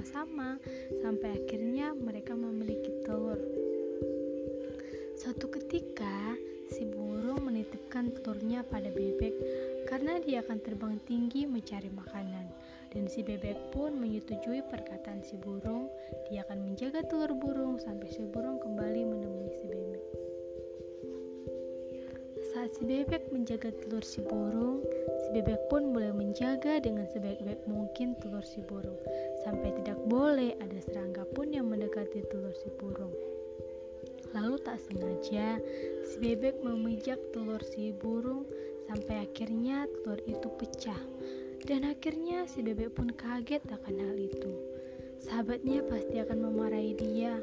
bersama-sama sampai akhirnya mereka memiliki telur. Suatu ketika si burung menitipkan telurnya pada bebek karena dia akan terbang tinggi mencari makanan. Dan si bebek pun menyetujui perkataan si burung. Dia akan menjaga telur burung sampai si burung kembali menemui si bebek. Saat si bebek menjaga telur si burung, si bebek pun boleh menjaga dengan sebaik-baik mungkin telur si burung, sampai tidak boleh ada serangga pun yang mendekati telur si burung. Lalu tak sengaja, si bebek memijak telur si burung sampai akhirnya telur itu pecah. Dan akhirnya si bebek pun kaget akan hal itu. Sahabatnya pasti akan memarahi dia.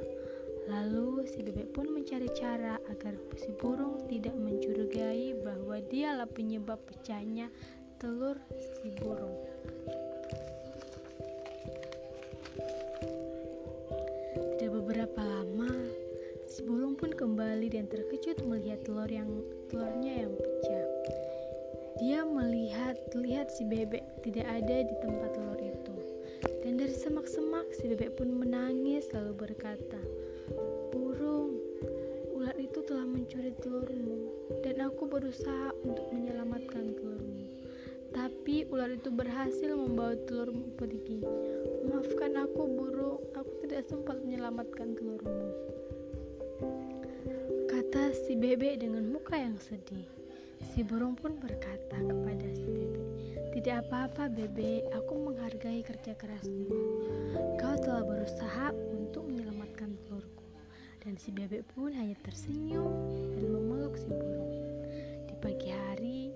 Lalu si bebek pun mencari cara agar si burung tidak mencurigai bahwa dialah penyebab pecahnya telur si burung. Tidak beberapa lama, si burung pun kembali dan terkejut melihat telur yang telurnya yang pecah. Dia melihat lihat si bebek tidak ada di tempat telur itu. Dan dari semak-semak si bebek pun menangis lalu berkata, mencuri telurmu dan aku berusaha untuk menyelamatkan telurmu. Tapi ular itu berhasil membawa telurmu pergi. Maafkan aku, burung, aku tidak sempat menyelamatkan telurmu. Kata si bebek dengan muka yang sedih. Si burung pun berkata kepada si bebek, "Tidak apa-apa, bebek. Aku menghargai kerja kerasmu. Kau telah berusaha si bebek pun hanya tersenyum dan memeluk si burung. Di pagi hari,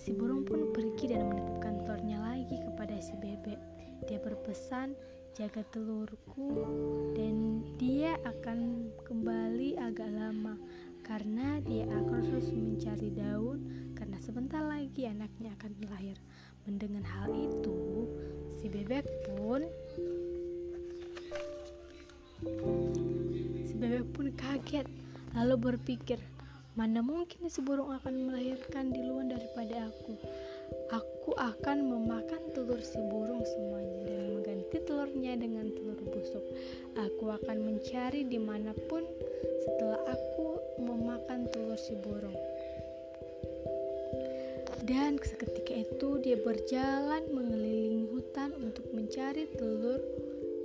si burung pun pergi dan menitipkan telurnya lagi kepada si bebek. Dia berpesan, jaga telurku dan dia akan kembali agak lama karena dia akan terus mencari daun karena sebentar lagi anaknya akan lahir. Mendengar hal itu, si bebek pun bebek pun kaget, lalu berpikir, mana mungkin si burung akan melahirkan di luar daripada aku. Aku akan memakan telur si burung semuanya dan mengganti telurnya dengan telur busuk. Aku akan mencari di mana pun setelah aku memakan telur si burung. Dan seketika itu dia berjalan mengelilingi hutan untuk mencari telur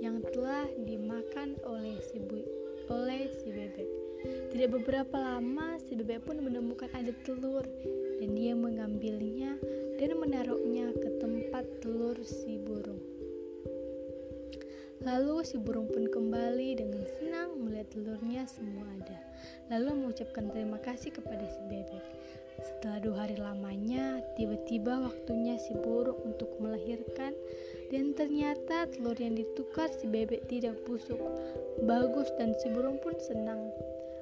yang telah dimakan oleh si bu oleh si bebek. Tidak beberapa lama, si bebek pun menemukan ada telur dan dia mengambilnya dan menaruhnya ke tempat telur si burung. Lalu si burung pun kembali dengan senang melihat telurnya semua ada. Lalu mengucapkan terima kasih kepada si bebek. Setelah dua hari lamanya, tiba-tiba waktunya si burung untuk melahirkan dan ternyata telur yang ditukar si bebek tidak busuk, bagus dan si burung pun senang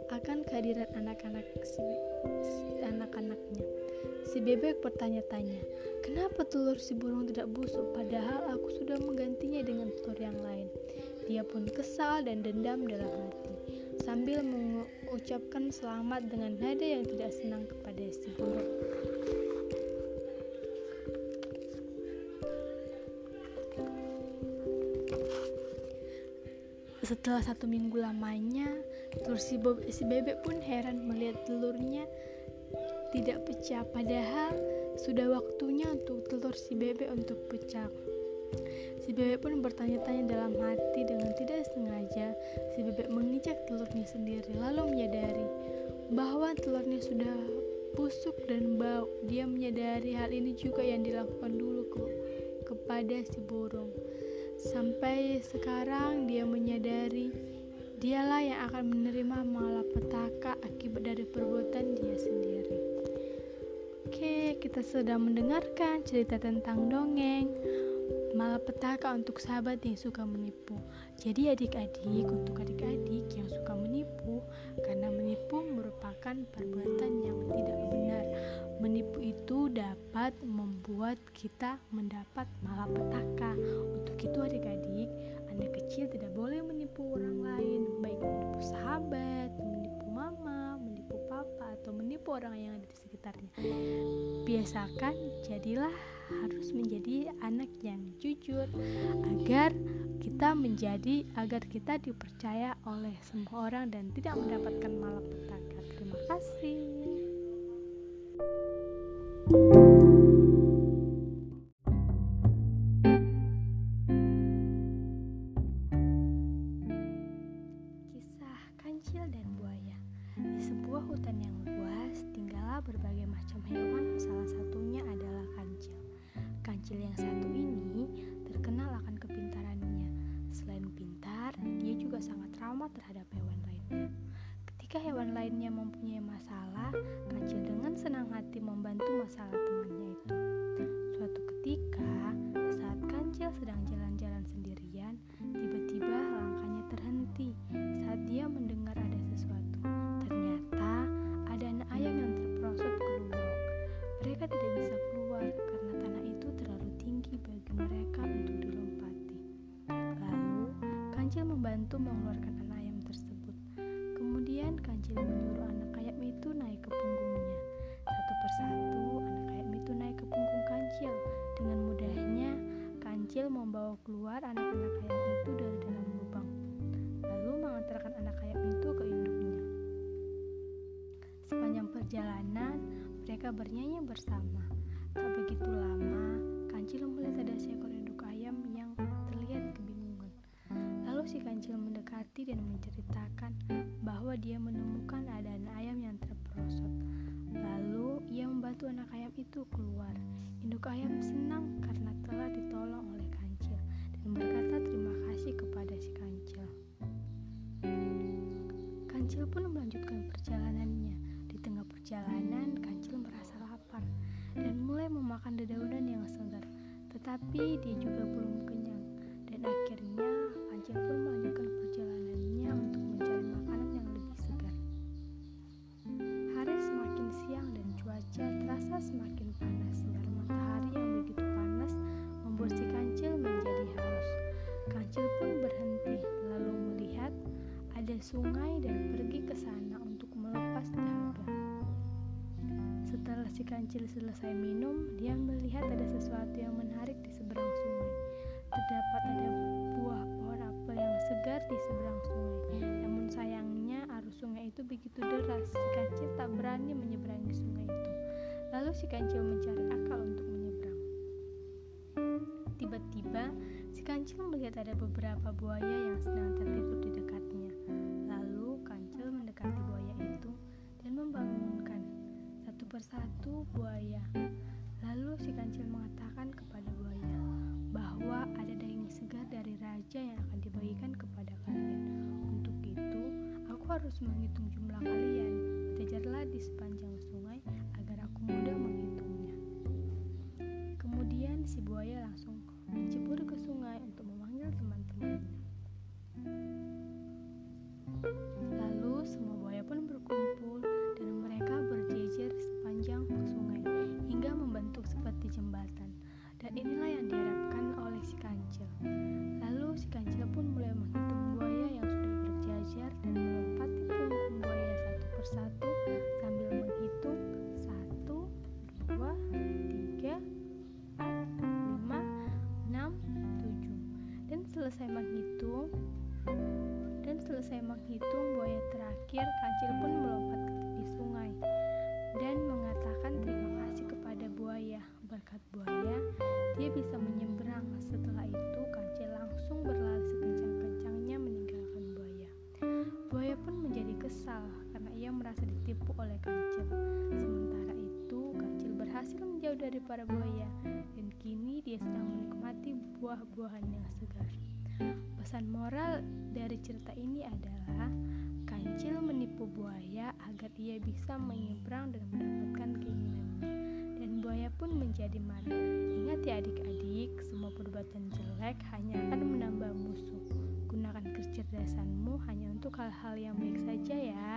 akan kehadiran anak-anak si, anak-anaknya. Si bebek bertanya-tanya, kenapa telur si burung tidak busuk padahal aku sudah menggantinya dengan telur yang lain. Dia pun kesal dan dendam dalam hati sambil mengucapkan selamat dengan nada yang tidak senang kepada si burung. Setelah satu minggu lamanya, telur si, si bebek pun heran melihat telurnya tidak pecah, padahal sudah waktunya untuk telur si bebek untuk pecah. Si bebek pun bertanya-tanya dalam hati dengan tidak sengaja. Si bebek menginjak telurnya sendiri, lalu menyadari bahwa telurnya sudah busuk dan bau. Dia menyadari hal ini juga yang dilakukan dulu ke kepada si burung. Sampai sekarang dia menyadari dialah yang akan menerima malapetaka akibat dari perbuatan dia sendiri. Oke, kita sudah mendengarkan cerita tentang dongeng malapetaka untuk sahabat yang suka menipu. Jadi adik-adik, untuk adik-adik yang suka menipu, karena menipu merupakan perbuatan yang tidak benar. Menipu itu dapat membuat kita mendapat malapetaka. Untuk itu orang yang ada di sekitarnya. Biasakan jadilah harus menjadi anak yang jujur agar kita menjadi agar kita dipercaya oleh semua orang dan tidak mendapatkan malapetaka. Terima kasih. Keluar anak-anak ayam itu dari dalam lubang. Lalu mengantarkan anak ayam itu ke induknya. Sepanjang perjalanan, mereka bernyanyi bersama. Tak begitu lama, kancil melihat ada seekor induk ayam yang terlihat kebingungan. Lalu si kancil mendekati dan menceritakan bahwa dia menemukan ada anak ayam yang terperosot. Lalu ia membantu anak ayam itu keluar. Induk ayam senang karena telah ditolong oleh kancil dan berkata terima kasih kepada si kancil. Kancil pun melanjutkan perjalanannya. Di tengah perjalanan, kancil merasa lapar dan mulai memakan dedaunan yang segar. Tetapi dia juga belum kenyang dan akhirnya kancil pun melanjutkan perjalanannya untuk mencari makanan yang lebih segar. Hari semakin siang dan cuaca terasa semakin kancil selesai minum, dia melihat ada sesuatu yang menarik di seberang sungai. Terdapat ada buah pohon apel yang segar di seberang sungai. Namun sayangnya arus sungai itu begitu deras, si kancil tak berani menyeberangi sungai itu. Lalu si kancil mencari akal untuk menyeberang. Tiba-tiba, si kancil melihat ada beberapa buaya yang sedang tertidur di dekatnya. Lalu kancil mendekati buaya itu dan membangunkan satu persatu buaya. Lalu si kancil mengatakan kepada buaya bahwa ada daging segar dari raja yang akan dibagikan kepada kalian. Untuk itu, aku harus menghitung jumlah kalian. Berjajarlah di sepanjang ditipu oleh kancil. Sementara itu, kancil berhasil menjauh dari para buaya dan kini dia sedang menikmati buah-buahan yang segar. Pesan moral dari cerita ini adalah kancil menipu buaya agar ia bisa menyeberang dan mendapatkan keinginannya. Dan buaya pun menjadi marah. Ingat ya adik-adik, semua perbuatan jelek hanya akan menambah musuh. Gunakan kecerdasanmu hanya untuk hal-hal yang baik saja ya.